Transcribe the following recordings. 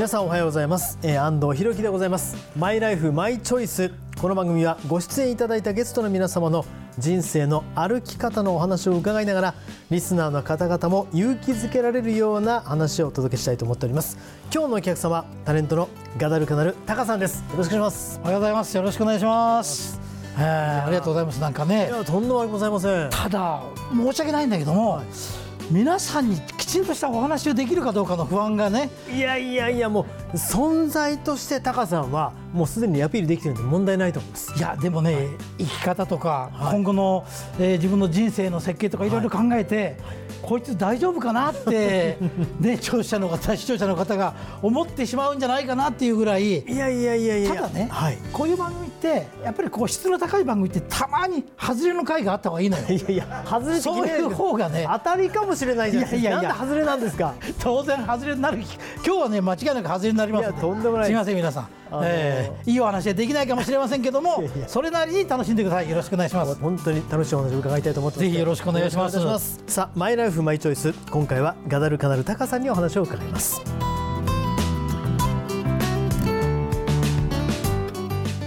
皆さんおはようございます、えー、安藤博樹でございます。マイライフマイチョイス。この番組はご出演いただいたゲストの皆様の人生の歩き方のお話を伺いながらリスナーの方々も勇気づけられるような話をお届けしたいと思っております。今日のお客様タレントのガダルカナルタカさんです。よろしくお願いします。おはようございます。よろしくお願いします。えー、ありがとうございます。なんかね。いやとんでもございません。ただ申し訳ないんだけども、はい皆さんにきちんとしたお話をできるかどうかの不安がね。いやいやいやもう存在としてタカさんはもうすでにアピールできてるんで問題ないと思います。いやでもね、はい、生き方とか、はい、今後の、えー、自分の人生の設計とかいろいろ考えて、はいこいつ大丈夫かなって ね聴取者の方視聴者の方が思ってしまうんじゃないかなっていうぐらい。いやいやいやいや。ただね、はい、こういう番組ってやっぱりこう質の高い番組ってたまに外れの回があった方がいいのよ。いやいや外れそういう方がね。当たりかもしれないじゃないですか。いやいや外れなんですか？当然外れになる今日はね間違いなく外れになりますいやとんでもないす。みません皆さん。えー、いいお話はできないかもしれませんけどもそれなりに楽しんでください。よろしくお願いします。本当に楽しいお話を伺いたいと思ってぜひよろしくお願いします。さあマイライフマイチョイス今回はガダルカナルタカさんにお話を伺います。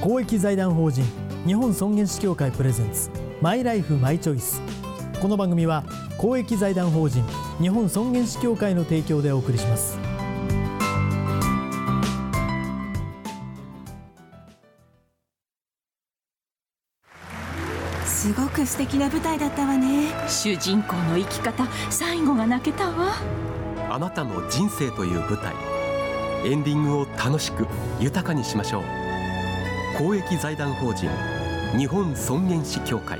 公益財団法人日本尊厳死協会プレゼンツマイライフマイチョイスこの番組は公益財団法人日本尊厳死協会の提供でお送りします。すごく素敵な舞台だったわね。主人公の生き方最後が泣けたわ。あなたの人生という舞台。エンディングを楽しく豊かにしましょう。公益財団法人日本尊厳死協会。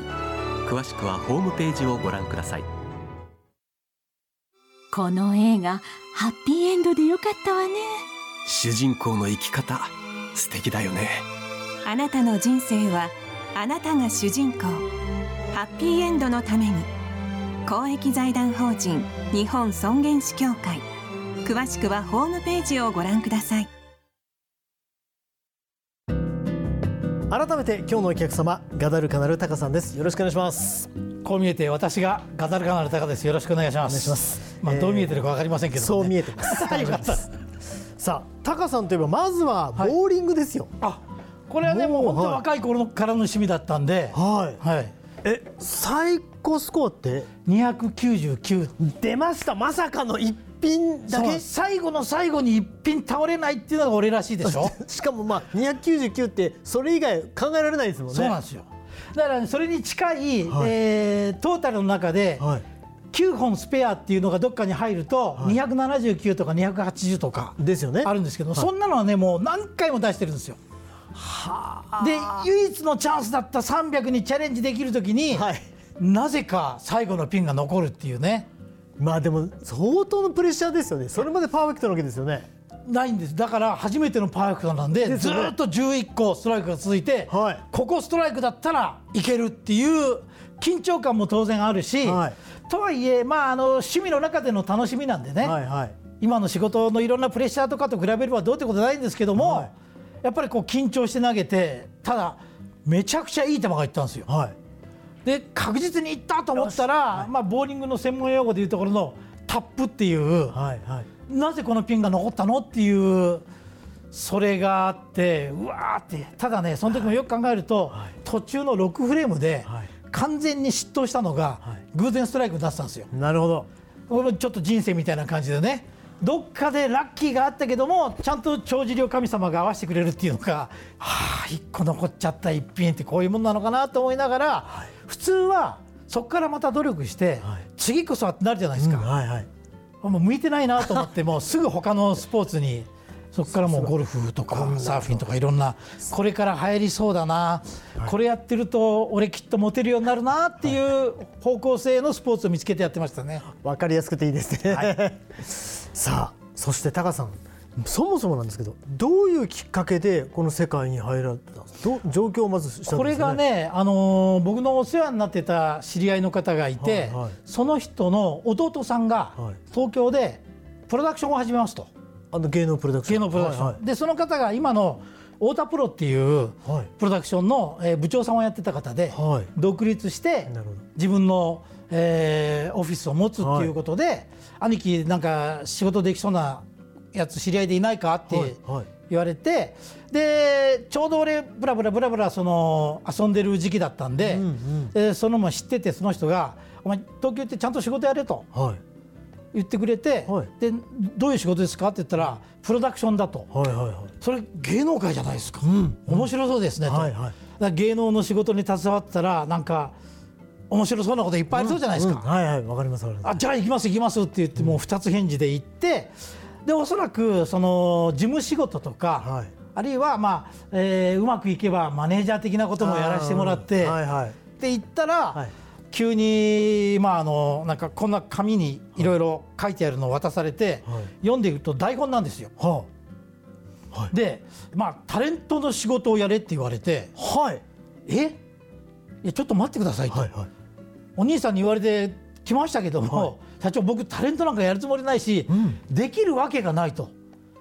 詳しくはホームページをご覧ください。この映画ハッピーエンドでよかったわね。主人公の生き方素敵だよね。あなたの人生はあなたが主人公ハッピーエンドのために公益財団法人日本尊厳死協会。詳しくはホームページをご覧ください。改めて今日のお客様ガダルカナルタカさんです。よろしくお願いします。こう見えて私がガダルカナルタカです。よろしくお願いします。お願いします。まあ、どう見えてるかわかりませんけど、ね、そう見えてます。よかった。さあタカさんといえばまずはボーリングですよ、はい、あこれはねもう本当若い頃からの趣味だったんで、はい、はい、え最高スコアって？299出ました。まさかの一品だけ？最後の最後に一品倒れないっていうのが俺らしいでしょ？しかもまあ299ってそれ以外考えられないですもんね。そうなんですよ。だから、ね、それに近い、はい、えー、トータルの中で、はい。9本スペアっていうのがどっかに入ると279とか280とかですよね。あるんですけど、そんなのはねもう何回も出してるんですよ。で唯一のチャンスだった300にチャレンジできるときに、はい、なぜか最後のピンが残るっていうね。まあでも相当のプレッシャーですよね。それまでパーフェクトなわけですよね。ないんです。だから初めてのパーフェクトなんで、ね、ずっと11個ストライクが続いて、はい、ここストライクだったらいけるっていう緊張感も当然あるし、はい、とはいえ、まあ、あの趣味の中での楽しみなんでね、はいはい、今の仕事のいろんなプレッシャーとかと比べればどうってことないんですけども、はい、やっぱりこう緊張して投げてただめちゃくちゃいい球がいったんですよ。はい、で確実にいったと思ったら、はい、まあ、ボーリングの専門用語でいうところのタップっていう、はいはい、なぜこのピンが残ったのっていうそれがあってうわーってただねその時もよく考えると、途中の6フレームで、完全に失投したのが、偶然ストライクになってたんですよ。なるほど。これもちょっと人生みたいな感じでねどっかでラッキーがあったけどもちゃんと帳尻を神様が合わせてくれるっていうのがはあ1個残っちゃった一品ってこういうものなのかなと思いながら、はい、普通はそこからまた努力して、はい、次こそはってなるじゃないですか、うんはいはい、もう向いてないなと思って もすぐ他のスポーツにそこからもうゴルフとかサーフィンとかいろんなこれから流行りそうだな、これやってると俺きっとモテるようになるなっていう方向性のスポーツを見つけてやってましたね。わかりやすくていいですね、はい、さあそしてタカさんそもそもなんですけどどういうきっかけでこの世界に入られたど状況をまずしたんです、ね、これがね、あのー、僕のお世話になってた知り合いの方がいて、はいはい、その人の弟さんが東京でプロダクションを始めますと。あの芸能プロダクション。芸能プロダクション、はいはい、でその方が今の太田プロっていうプロダクションの、えー、部長さんをやってた方で、はい、独立して自分の、えー、オフィスを持つっていうことで、はい、兄貴なんか仕事できそうなやつ知り合いでいないかって言われて、はいはい、でちょうど俺ブラブラブラブラその遊んでる時期だったんで、うんうん、でそのも知っててその人が「お前東京行ってちゃんと仕事やれ」と。言ってくれて、はい、でどういう仕事ですかって言ったらプロダクションだと、はいはいはい、それ芸能界じゃないですか、うん、面白そうですねと、はいはい、芸能の仕事に携わったらなんか面白そうなこといっぱいありそうじゃないですか、うん。うん、はいはいわかりますあじゃあ行きます行きますって言ってもう2つ返事で行ってでおそらくその事務仕事とか、はい、あるいはまあ、えー、うまくいけばマネージャー的なこともやらせてもらって、はいはい、って言ったら、はい、急にまああのなんかこんな紙にい。ろいろ書いてあるのを渡されて、はい、読んでいくと台本なんですよ。はあ。はい、でまあタレントの仕事をやれって言われて「はい、え？いやちょっと待ってくださいと」はいはい、お兄さんに言われてきましたけども、はい、社長僕タレントなんかやるつもりないし、うん、できるわけがないと。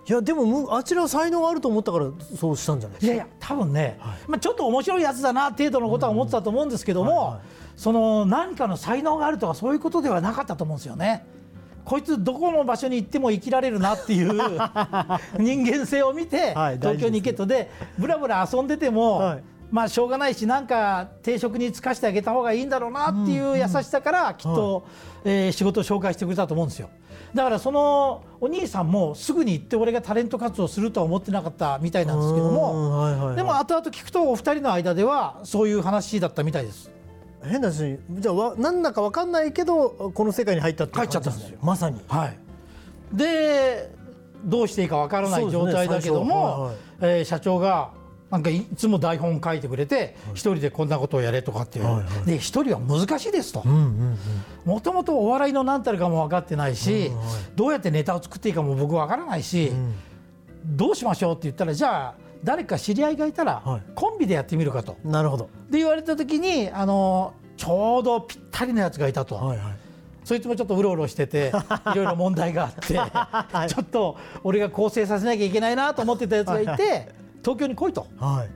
いやでもあちら才能があると思ったからそうしたんじゃないですか？いやいや多分ね、はい、まあ、ちょっと面白いやつだな程度のことは思ってたと思うんですけども、はいはい、その何かの才能があるとかそういうことではなかったと思うんですよね。こいつどこの場所に行っても生きられるなっていう 人間性を見て東京に行けと。でぶらぶら遊んでても、まあしょうがないしなんか定職に就かしてあげた方がいいんだろうなっていう優しさからきっと、えー、仕事を紹介してくれたと思うんですよ。だからそのお兄さんもすぐに行って俺がタレント活動するとは思ってなかったみたいなんですけども、でも後々聞くとお二人の間ではそういう話だったみたいです。変な話。じゃあ何だか分かんないけどこの世界に入ったって入っちゃったんですよ。まさに。はい、でどうしていいか分からない状態だけども、ねはいはい、えー、社長がなんかいつも台本書いてくれて一、人でこんなことをやれとかっていう、で一人は難しいですと。もともとお笑いの何たるかも分かってないし、どうやってネタを作っていいかも僕分からないし、うん、どうしましょうって言ったらじゃあ誰か知り合いがいたら、コンビでやってみるかと。なるほど。で言われた時にあのちょうどぴったりのやつがいたと。はいはい。そいつもちょっとうろうろしてて いろいろ問題があって、はい、ちょっと俺が構成させなきゃいけないなと思ってたやつがいて東京に来いと、は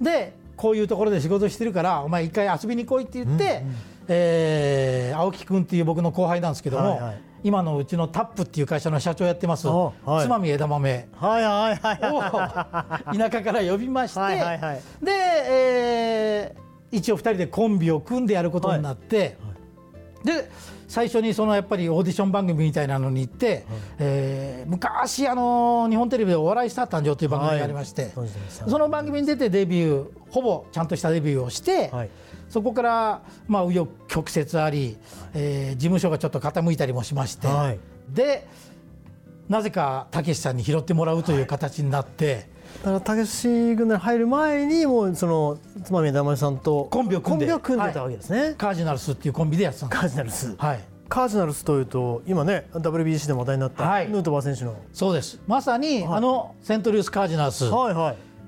い、でこういうところで仕事してるからお前一回遊びに来いって言って、うんうん、えー、青木君っていう僕の後輩なんですけども、はいはい、今のうちのタップっていう会社の社長やってます、はい、つまみ枝豆。を田舎から呼びまして、はいはいはい、で、えー、一応2人でコンビを組んでやることになって、はい、で最初にそのやっぱりオーディション番組みたいなのに行って、はい、えー、昔あの日本テレビで「お笑いスター誕生」という番組がありまして、はい、その番組に出てデビューほぼちゃんとしたデビューをして、はい、そこからまあ紆余曲折あり、えー、事務所がちょっと傾いたりもしまして、でなぜかたけしさんに拾ってもらうという形になって。だからたけし軍団に入る前にもうそのつまみ枝豆さんとコンビを組んで組んでたわけですね、はい、カージナルスっていうコンビでやってたんです。カージナルス。はい。カージナルスというと今ね WBC でも話題になったヌートバー選手の、はい、そうです。まさに、はい、あのセントリュース・カージナルス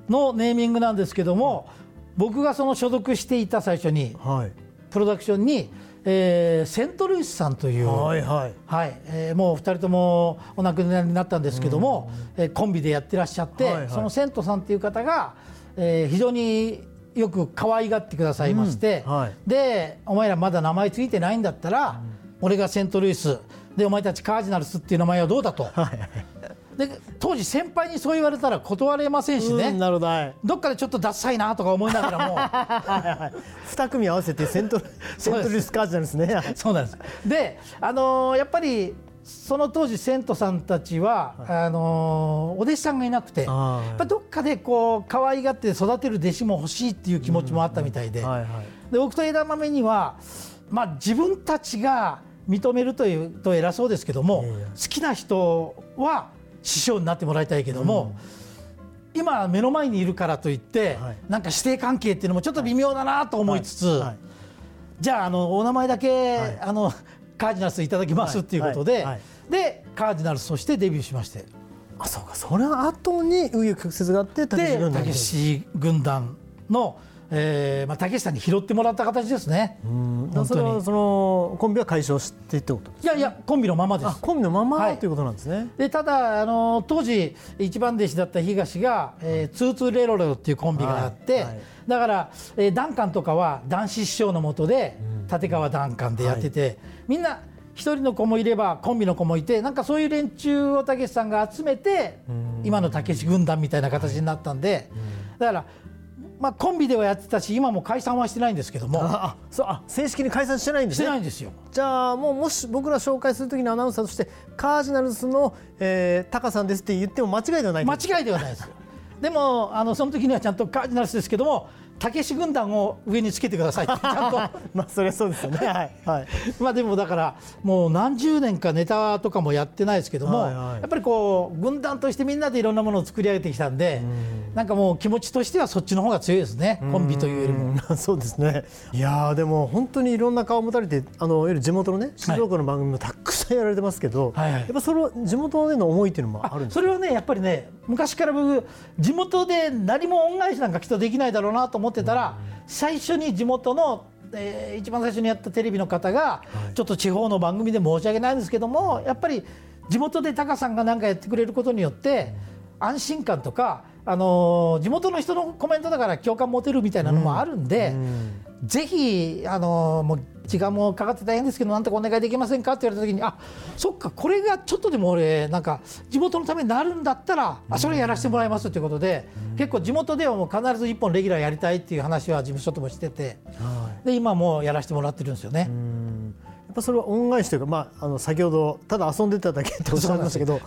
のネーミングなんですけども、僕がその所属していた最初に、はい、プロダクションにえー、セントルイスさんという、はいはい。はい。えー、もう2人ともお亡くなりになったんですけども、うん、えー、コンビでやってらっしゃって、はいはい、そのセントさんという方が、えー、非常によく可愛がってくださいまして、うん。はい、でお前らまだ名前ついてないんだったら、うん、俺がセントルイスでお前たちカージナルスっていう名前はどうだと。はいで当時先輩にそう言われたら断れませんしね、なるほどどっかでちょっとダッサいなとか思いながらも。2組合わせてセントセントルスカージナルですね。そうなんです。であのー、やっぱりその当時生徒さんたちは、はい、あのー、お弟子さんがいなくてやっぱどっかでこう可愛がって育てる弟子も欲しいっていう気持ちもあったみたいで、はいはい、で僕と枝豆には、まあ、自分たちが認めるというと偉そうですけども、好きな人は師匠になってもらいたいけども、うん、今目の前にいるからといって、はい、なんか師弟関係っていうのもちょっと微妙だなと思いつつ、はい。はい、じゃああのお名前だけ、あのカージナルスいただきますっていうことで、でカージナルスとしてデビューしまして。あそうか。その後に紆余曲折があってたけし軍団のえーまあ、竹下に拾ってもらった形ですね。うん。そのそのコンビは解消してってこといやいやコンビのままです。コンビのまま、はい、ということなんですね。でただあの当時一番弟子だった東が、えー、ツーツーレロレロっていうコンビがあって、はいはい、だから、えー、ダンカンとかは男子師匠のもとで、立川ダンカンでやってて、みんな一人の子もいればコンビの子もいてなんかそういう連中をたけしさんが集めて今のたけし軍団みたいな形になったんでだからまあ、コンビではやってたし今も解散はしてないんですけども。あそうあ正式に解散してないんですね。してないんですよ。じゃあもうもし僕ら紹介する時のアナウンサーとしてカージナルスの、えー、タカさんですって言っても間違いではない間違いではないですでもあのその時にはちゃんとカージナルスですけどもたけし軍団を上につけてくださいって ちゃんと。まあそれはそうですよね。はい、はい、まあでもだからもう何十年かネタとかもやってないですけども、はいはい、やっぱりこう軍団としてみんなでいろんなものを作り上げてきたんでなんかもう気持ちとしてはそっちの方が強いですねコンビというよりも。そうですね。いやでも本当にいろんな顔を持たれてあのいわゆる地元のね静岡の番組もたくさんやられてますけど、はいはい、やっぱその地元での思いっていうのもあるんですそれはねやっぱりね昔から僕地元で何も恩返しなんかきっとできないだろうなと思ってたら、最初に地元のえー、一番最初にやったテレビの方が、はい、ちょっと地方の番組で申し訳ないんですけどもやっぱり地元でタカさんが何かやってくれることによって、安心感とか、あのー、地元の人のコメントだから共感持てるみたいなのもあるんで、うん。うん、ぜひ、あのー、もう時間もかかって大変ですけどなんとかお願いできませんか？って言われた時にあそっかこれがちょっとでも俺なんか地元のためになるんだったらあそれやらせてもらいますということで結構地元ではもう必ず1本レギュラーやりたいっていう話は事務所ともしててで今もやらせてもらってるんですよね。やっぱそれは恩返しというか、まあ、あの先ほどただ遊んでただけっておっしゃいましたけど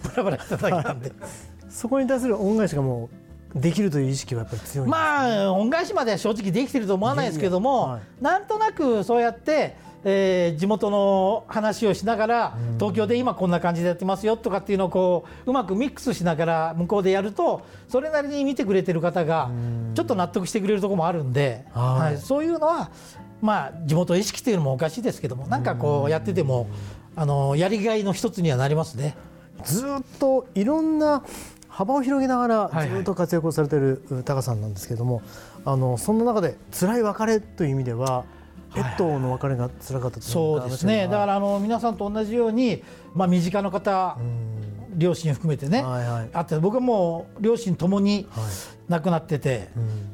そこに対する恩返しがもうできるという意識はやっぱり強い、ね、まあ恩返しまでは正直できてると思わないですけども、はい、なんとなくそうやってえー、地元の話をしながら、東京で今こんな感じでやってますよとかっていうのをこううまくミックスしながら向こうでやるとそれなりに見てくれてる方がちょっと納得してくれるところもあるんで、はい、そういうのはまあ地元意識というのもおかしいですけどもなんかこうやっててもあのやりがいの一つにはなりますね。ずっといろんな幅を広げながらずっと活躍をされているタカさんなんですけれども、はいはい、あのそんな中で辛い別れという意味ではペットの別れが辛かったとそうですね。だからあの皆さんと同じように、まあ、身近な方、両親含めてね、はいはい、あって僕はもう両親ともに亡くなってて、は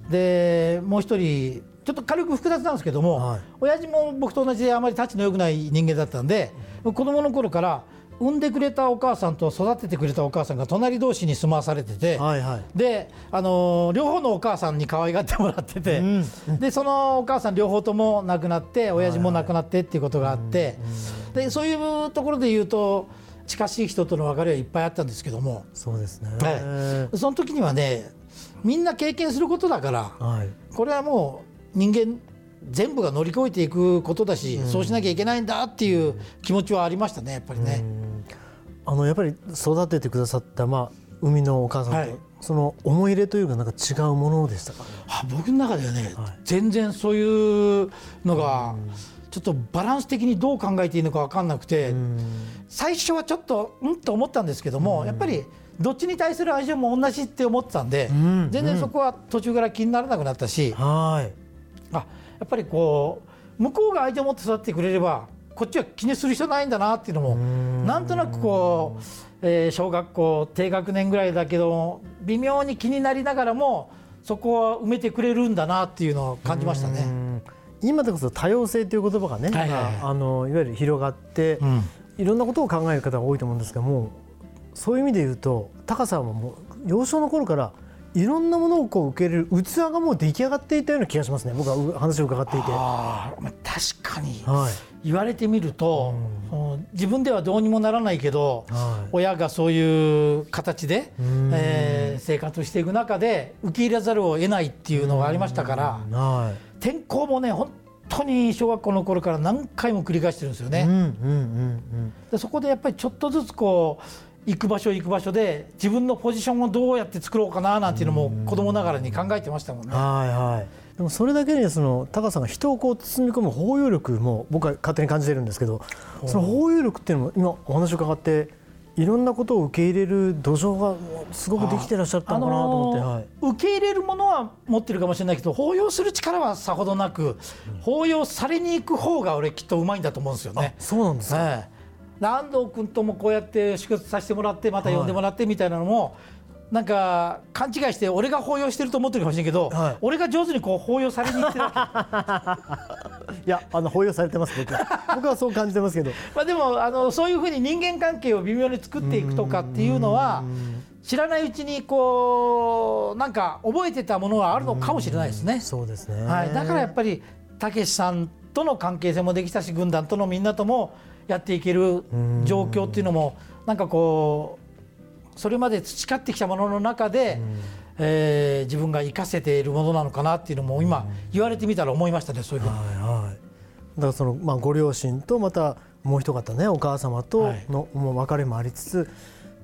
い、でもう一人ちょっと軽く複雑なんですけども、はい、親父も僕と同じであまり立ちの良くない人間だったんで子供の頃から産んでくれたお母さんと育ててくれたお母さんが隣同士に住まされてて、はいはい、で、あのー、両方のお母さんに可愛がってもらってて、うん、でそのお母さん両方とも亡くなって親父も亡くなってっていうことがあって、はいはい、でそういうところで言うと近しい人との別れはいっぱいあったんですけども。そうですね、はい、その時にはねみんな経験することだから、はい、これはもう人間全部が乗り越えていくことだし、うん、そうしなきゃいけないんだっていう気持ちはありましたねやっぱりね。あのやっぱり育ててくださった、まあ、海のお母さんと、はい、その思い入れというかなんか違うものでしたか、ね、僕の中ではね、はい、全然そういうのがちょっとバランス的にどう考えていいのか分かんなくて最初はちょっとうんと思ったんですけどもやっぱりどっちに対する愛情も同じって思ってたんで全然そこは途中から気にならなくなったしあやっぱりこう向こうが相手を持って育ってくれればこっちは気にする必要ないんだなっていうのもなんとなくこう、えー、小学校低学年ぐらいだけど微妙に気になりながらもそこは埋めてくれるんだなっていうのを感じましたね。今でこそ多様性という言葉がね、はいはいはい、あのいわゆる広がって、うん、いろんなことを考える方が多いと思うんですけどもそういう意味で言うと高さはもう幼少の頃からいろんなものをこう受け入れる器がもう出来上がっていたような気がしますね。僕は話を伺っていて。確かに、はい、言われてみると、うん、自分ではどうにもならないけど、はい、親がそういう形で、えー、生活していく中で受け入れざるを得ないっていうのがありましたから、はい、転校もね本当に小学校の頃から何回も繰り返してるんですよね。でそこでやっぱりちょっとずつこう行く場所行く場所で自分のポジションをどうやって作ろうかななんていうのも子供ながらに考えてましたもんね。はいはい。でもそれだけにその高さんが人をこう包み込む包容力も僕は勝手に感じてるんですけどその包容力っていうのも今お話を伺っていろんなことを受け入れる土壌がすごくできてらっしゃったのかなと思って、はい、受け入れるものは持ってるかもしれないけど包容する力はさほどなく、包容されに行く方が俺きっとうまいんだと思うんですよね。そうなんですね、安藤君ともこうやって祝福させてもらってまた呼んでもらってみたいなのも、なんか勘違いして俺が抱擁してると思ってるかもしれないけど、はい、俺が上手にこう抱擁されに行ってる いやあの抱擁されてます僕僕はそう感じてますけど。まあでもあのそういうふうに人間関係を微妙に作っていくとかっていうのは知らないうちにこうなんか覚えてたものはあるのかもしれないですね。そうですね、はい、だからやっぱりたけしさんとの関係性もできたし軍団とのみんなともやっていける状況っていうのもなんかこうそれまで培ってきたものの中で、えー、自分が生かせているものなのかなっていうのも今言われてみたら思いましたねそういうふうに。はいはい、だからその、まあ、ご両親とまたもう一方ねお母様との、もう別れもありつつ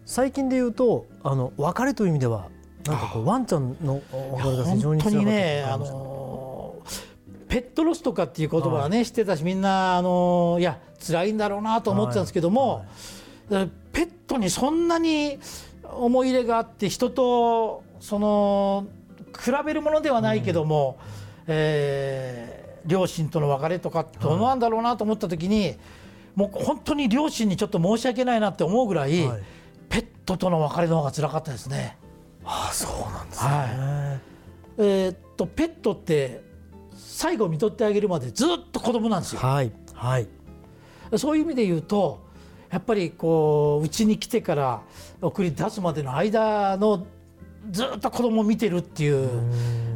最近で言うとあの別れという意味ではなんかこうワンちゃんの別れが非常に本当にねあのペットロスとかっていう言葉はね、はい、知ってたしみんなあのいや辛いんだろうなと思ってたんですけども、はい。はい、ペットにそんなに思い入れがあって人とその比べるものではないけども、うん、えー、両親との別れとかどうなんだろうなと思った時に、もう本当に両親にちょっと申し訳ないなって思うぐらい、ペットとの別れの方が辛かったですね。ああそうなんですね、はい、えー、っとペットって最後見とってあげるまでずっと子供なんですよ。はいはい、そういう意味で言うとやっぱりこううちに来てから送り出すまでの間のずっと子供を見てるっていう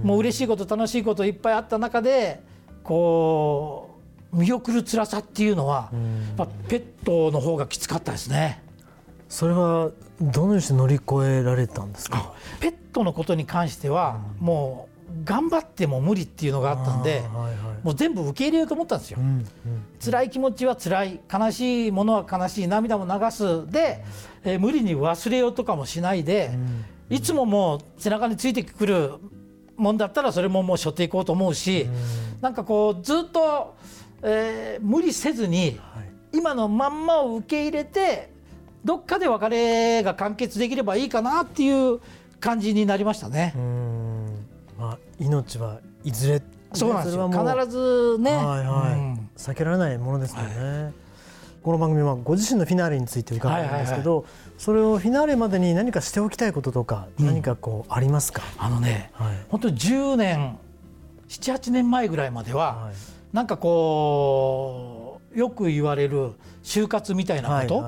もう嬉しいこと楽しいこといっぱいあった中でこう見送る辛さっていうのはペットの方がきつかったですね。それはどのようにして乗り越えられたんですか？ペットのことに関してはもう頑張っても無理っていうのがあったんで、はいはい、もう全部受け入れようと思ったんですよ、うんうん、辛い気持ちは辛い悲しいものは悲しい涙も流すで、えー、無理に忘れようとかもしないで、うんいつももう背中についてくるもんだったらそれももう背負っていこうと思うし、うん、なんかこうずっと、えー、無理せずに、今のまんまを受け入れてどっかで別れが完結できればいいかなっていう感じになりましたね。まあ、命はいずれそうなんですよ。必ずね、はいはい。うん、避けられないものですよね。はい。この番組はご自身のフィナーレについて伺うんですけど、はいはいはい、それをフィナーレまでに何かしておきたいこととか、うん、何かこうありますか？あのね、はい、本当に10年78年前ぐらいまでは、はい、なんかこうよく言われる就活みたいなこと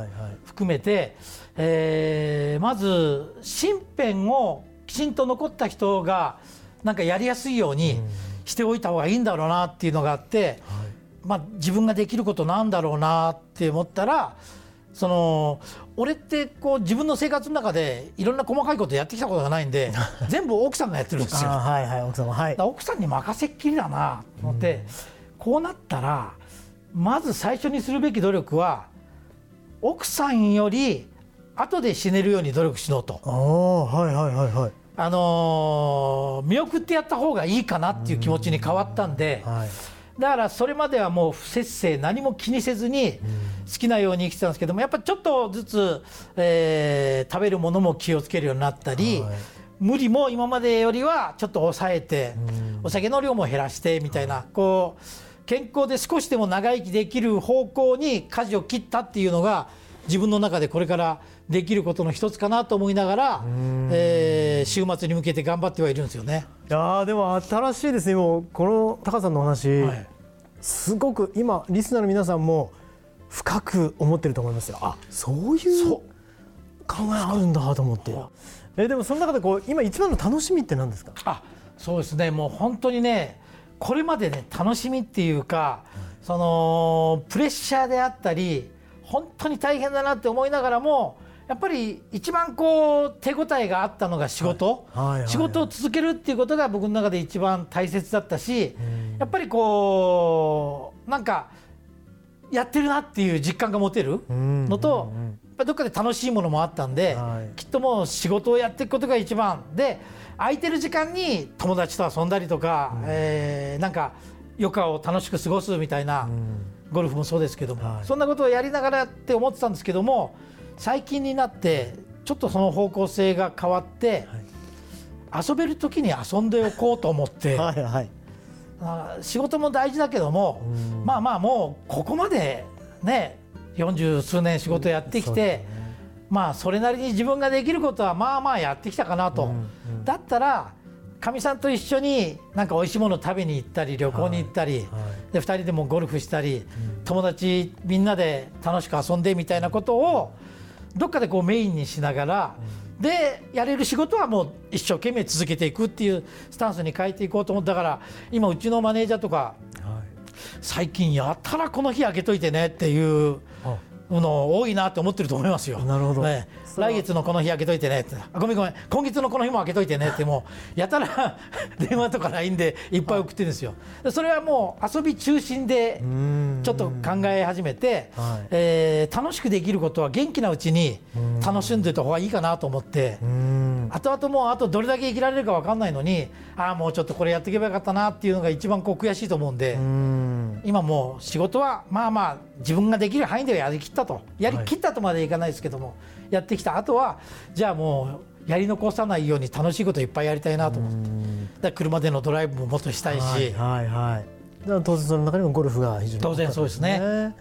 含めて、はいはい。はい、えー、まず身辺をきちんと残った人がなんかやりやすいようにしておいた方がいいんだろうなっていうのがあって、はい。まあ、自分ができることなんだろうなって思ったらその俺ってこう自分の生活の中でいろんな細かいことやってきたことがないんで 全部奥さんがやってるんですよ。はいはい、奥さんはい、奥さんに任せっきりだなと思って、うん、こうなったらまず最初にするべき努力は奥さんより後で死ねるように努力しようと。はいはいはいはいあのー、見送ってやった方がいいかなっていう気持ちに変わったんで。はい。だからそれまではもう不節制何も気にせずに好きなように生きてたんですけどもやっぱちょっとずつ、えー、食べるものも気をつけるようになったり、はい、無理も今までよりはちょっと抑えて、お酒の量も減らしてみたいな、こう健康で少しでも長生きできる方向に舵を切ったっていうのが自分の中でこれからできることの一つかなと思いながら、えー、週末に向けて頑張ってはいるんですよね。いやでも新しいですね。もうこの高さんのお話、はい、すごく今リスナーの皆さんも深く思ってると思いますよ。あそういう考えあるんだと思って。えでもその中でこう今一番の楽しみって何ですか？あそうですね。もう本当にねこれまでね楽しみっていうか、はい、そのプレッシャーであったり本当に大変だなって思いながらもやっぱり一番こう手応えがあったのが仕事、仕事を続けるっていうことが僕の中で一番大切だったし、やっぱりこうなんかやってるなっていう実感が持てるのと、やっぱどっかで楽しいものもあったんで、きっともう仕事をやっていくことが一番。で空いてる時間に友達と遊んだりとか、うえなんか余暇を楽しく過ごすみたいな、ゴルフもそうですけども、そんなことをやりながらって思ってたんですけども。最近になってちょっとその方向性が変わって、はい、遊べる時に遊んでおこうと思ってはい、はい、仕事も大事だけどもまあまあもうここまでね40数年仕事やってきて、ね、まあそれなりに自分ができることはまあまあやってきたかなと。うんうん、だったらかみさんと一緒になんか美味しいもの食べに行ったり旅行に行ったり、はい。はいで2人でもゴルフしたり、友達みんなで楽しく遊んでみたいなことをどっかでこうメインにしながら、でやれる仕事はもう一生懸命続けていくっていうスタンスに変えていこうと思ったから今うちのマネージャーとか、最近やたらこの日開けといてねっていうの多いなって思ってると思いますよ。なるほど、ね、来月のこの日開けといてねって。ごめんごめん。今月のこの日も開けといてねってもうやたら 電話とか LINE でいっぱい送ってるんですよ。それはもう遊び中心でちょっと考え始めて、はい、えー、楽しくできることは元気なうちに楽しんでた方がいいかなと思って。後々もうあとどれだけ生きられるか分かんないのにああもうちょっとこれやっていけばよかったなっていうのが一番こう悔しいと思うんで。今もう仕事はまあまあ自分ができる範囲ではやりきったと。やりきったとまでいかないですけども、やってきたあとはじゃあもうやり残さないように楽しいこといっぱいやりたいなと思って。だ車でのドライブももっとしたいし、はいはい。はい、当然その中にもゴルフが非常に。当然そうですね。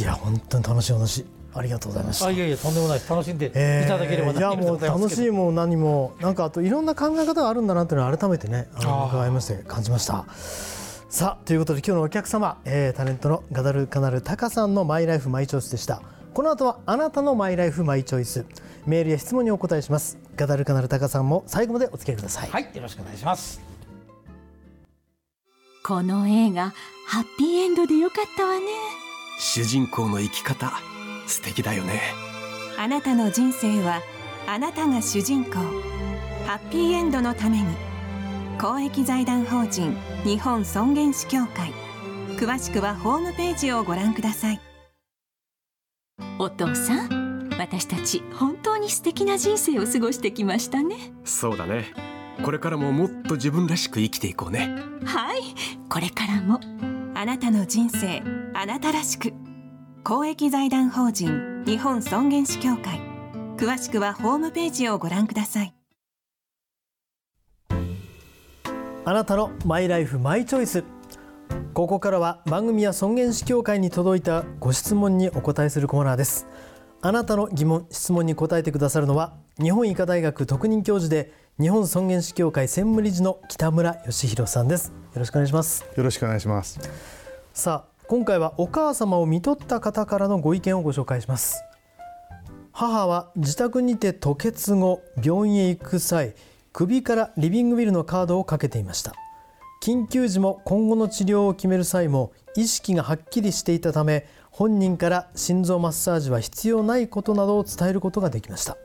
いや本当に楽しい話。ありがとうございました。いやいやとんでもない楽しんでいただければ、えー、いやもう楽しいも何もなんかあといろんな考え方があるんだなというのを改めてねあの伺いまして感じました。さあということで今日のお客様、えー、タレントのガダルカナルタカさんのマイライフマイチョイスでした。この後はあなたのマイライフマイチョイス。メールや質問にお答えします。ガダルカナルタカさんも最後までお付き合いください。はいよろしくお願いします。この映画ハッピーエンドでよかったわね。主人公の生き方素敵だよね。あなたの人生はあなたが主人公。ハッピーエンドのために。公益財団法人日本尊厳死協会。詳しくはホームページをご覧くださいお父さん私たち本当に素敵な人生を過ごしてきましたね。そうだね。これからももっと自分らしく生きていこうね。はい。これからもあなたの人生あなたらしく。公益財団法人日本尊厳死協会。詳しくはホームページをご覧ください。あなたのマイライフマイチョイスここからは番組や尊厳死協会に届いたご質問にお答えするコーナーです。あなたの疑問質問に答えてくださるのは日本医科大学特任教授で日本尊厳死協会専務理事の北村義弘さんです。よろしくお願いします。よろしくお願いします。さあ今回はお母様を見とった方からのご意見をご紹介します。母は自宅にて吐血後病院へ行く際首からリビングビルのカードをかけていました。緊急時も今後の治療を決める際も意識がはっきりしていたため本人から心臓マッサージは必要ないことなどを伝えることができました。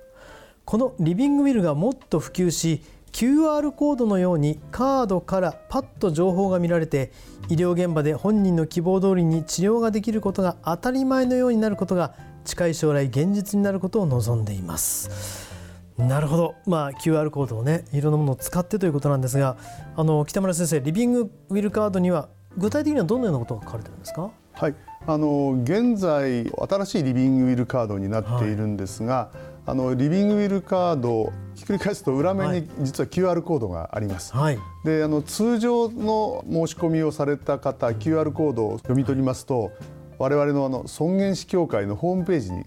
このリビングウィルがもっと普及し QR コードのようにカードからパッと情報が見られて医療現場で本人の希望通りに治療ができることが当たり前のようになることが近い将来現実になることを望んでいます。なるほど、まあ、QR コードをねいろんなものを使ってということなんですがあの北村先生リビングウィルカードには具体的にはどのようなことが書かれてるんですか？はい。あの現在新しいリビングウィルカードになっているんですが、はい、あのリビングウィルカードひっくり返すと裏面に実は QR コードがあります。はい、であの通常の申し込みをされた方 QR コードを読み取りますと我々のあの尊厳死協会のホームページに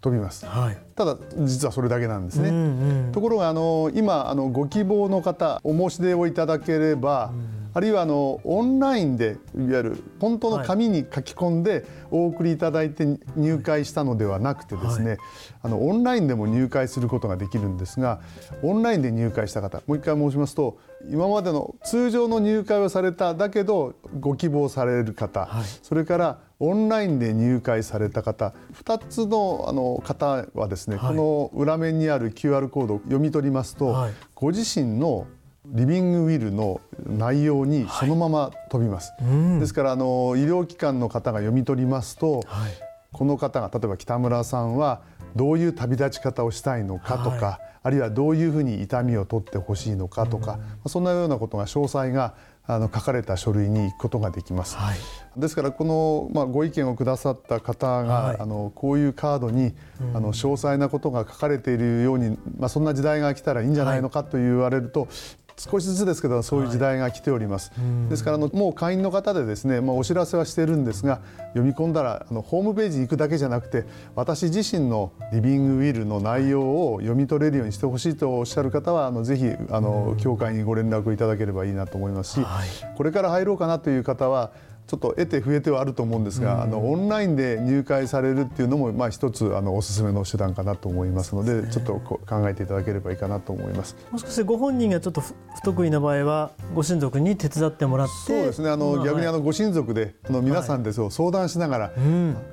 飛びます、はい、ただ実はそれだけなんですね、うんうん、ところがあの今あのご希望の方お申し出をいただければ、うんあるいはあのオンラインでいわゆる本当の紙に書き込んでお送りいただいて入会したのではなくてですね、はい、あのオンラインでも入会することができるんですがオンラインで入会した方もう一回申しますと今までの通常の入会をされただけどご希望される方、はい、それからオンラインで入会された方2つのあの方はですね、はい、この裏面にある QR コードを読み取りますと、ご自身のリビングウィルの内容にそのまま飛びます、はいうん、ですからあの医療機関の方が読み取りますと、はい、この方が例えば北村さんはどういう旅立ち方をしたいのかとか、はい、あるいはどういうふうに痛みを取ってほしいのかとか、うん、そんなようなことが詳細があの書かれた書類に行くことができます。はい、ですからこの、まあ、ご意見をくださった方が、はい、あのこういうカードに、うん、あの詳細なことが書かれているように、まあ、そんな時代が来たらいいんじゃないのかと言われると、少しずつですけどそういう時代が来ております、はい、ですからあのもう会員の方でですね、まあ、お知らせはしているんですが読み込んだらあのホームページに行くだけじゃなくて私自身のリビングウィルの内容を読み取れるようにしてほしいとおっしゃる方はあのぜひあの協会にご連絡いただければいいなと思いますし、はい、これから入ろうかなという方はちょっと得て増えてはあると思うんですが、あのオンラインで入会されるっていうのも、まあ、一つあのおすすめの手段かなと思いますので、ちょっと考えていただければいいかなと思います。もしかしてご本人がちょっと不得意な場合は、ご親族に手伝ってもらって、そうですね。あの、逆にあのご親族で、あの皆さんでそう相談しながら、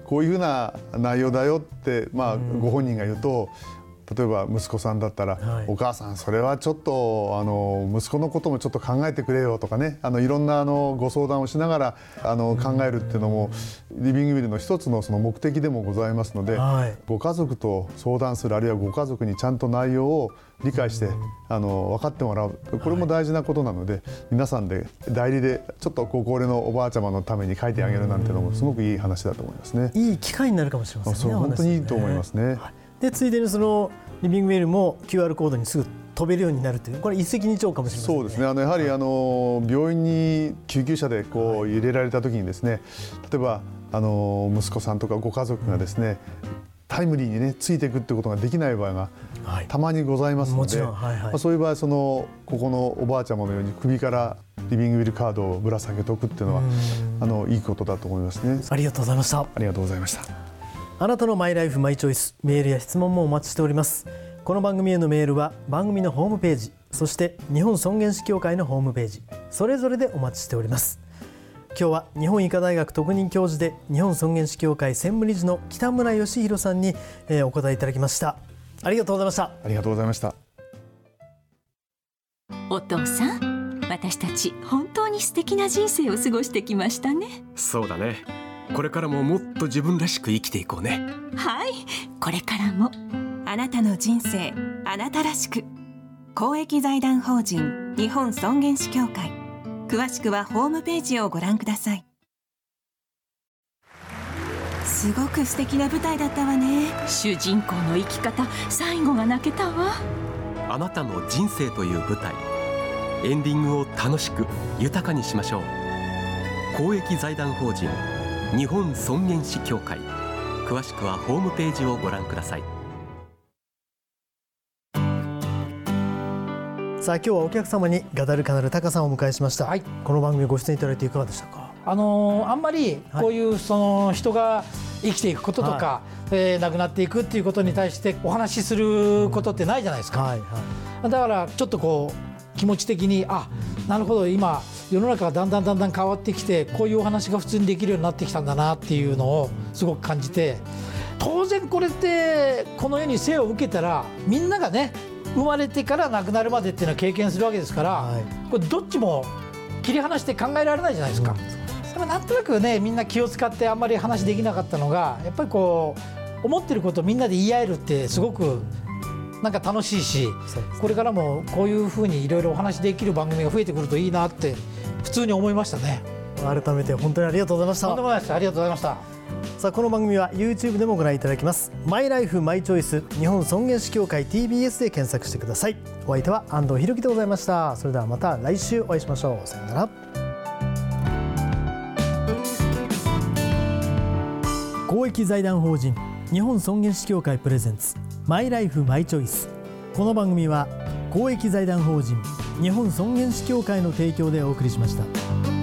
こういうふうな内容だよって、まあ、ご本人が言うと、例えば息子さんだったら、はい、お母さんそれはちょっとあの息子のこともちょっと考えてくれよとかね。あのいろんなあのご相談をしながらあの考えるっていうのもリビングビルの一つのその目的でもございますので、はい、ご家族と相談するあるいはご家族にちゃんと内容を理解してあの分かってもらう。これも大事なことなので、はい、皆さんで代理でちょっとご高齢のおばあちゃまのために書いてあげるなんていうのもすごくいい話だと思いますね。いい機会になるかもしれませんね。本当にいいと思いますね。でついでにそのリビングウェルも QR コードにすぐ飛べるようになるというこれ一石二鳥かもしれません、ね、そうですね。あのやはりあの病院に救急車でこう入れられた時にですね例えばあの息子さんとかご家族がですね、タイムリーにねついていくってことができない場合がたまにございますので、はいはい。そういう場合そのここのおばあちゃまのように首からリビングウィルカードをぶら下げておくっていうのはあのいいことだと思いますね。ありがとうございました。ありがとうございましたあなたのマイライフマイチョイスメールや質問もお待ちしております。この番組へのメールは番組のホームページそして日本尊厳死協会のホームページそれぞれでお待ちしております。今日は日本医科大学特任教授で日本尊厳死協会専務理事の北村義弘さんに、えお答えいただきました。ありがとうございました。ありがとうございました。お父さん私たち本当に素敵な人生を過ごしてきましたね。そうだねこれからももっと自分らしく生きていこうね。はいこれからもあなたの人生あなたらしく。公益財団法人日本尊厳死協会。詳しくはホームページをご覧ください。すごく素敵な舞台だったわね。主人公の生き方最後が泣けたわ。あなたの人生という舞台。エンディングを楽しく豊かにしましょう。公益財団法人日本尊厳死協会。詳しくはホームページをご覧ください。さあ今日はお客様にガダルカナルタカさんをお迎えしました、はい、この番組ご出演いただいていかがでしたか？あのー、あんまりこういうその人が生きていくこととか、はい、えー、亡くなっていくっていうことに対してお話しすることってないじゃないですか、はいはい、だからちょっとこう気持ち的にあなるほど今世の中がだんだんだんだん変わってきてこういうお話が普通にできるようになってきたんだなっていうのをすごく感じて当然これってこの世に生を受けたらみんながね生まれてから亡くなるまでっていうのは経験するわけですから、はい、これどっちも切り離して考えられないじゃないですか。でもなんとなくねみんな気を使ってあんまり話できなかったのがやっぱりこう思ってることをみんなで言い合えるってすごくなんか楽しいし、これからもこういうふうにいろいろお話できる番組が増えてくるといいなって普通に思いましたね。改めて本当にありがとうございました。とんでもないですありがとうございました。さあこの番組は YouTube でもご覧いただけます。マイライフマイチョイス日本尊厳死協会 TBS で検索してください。お相手は安藤博樹でございました。それではまた来週お会いしましょう。さようなら。公益財団法人日本尊厳死協会プレゼンツマイライフマイチョイスこの番組は公益財団法人日本尊厳死協会の提供でお送りしました。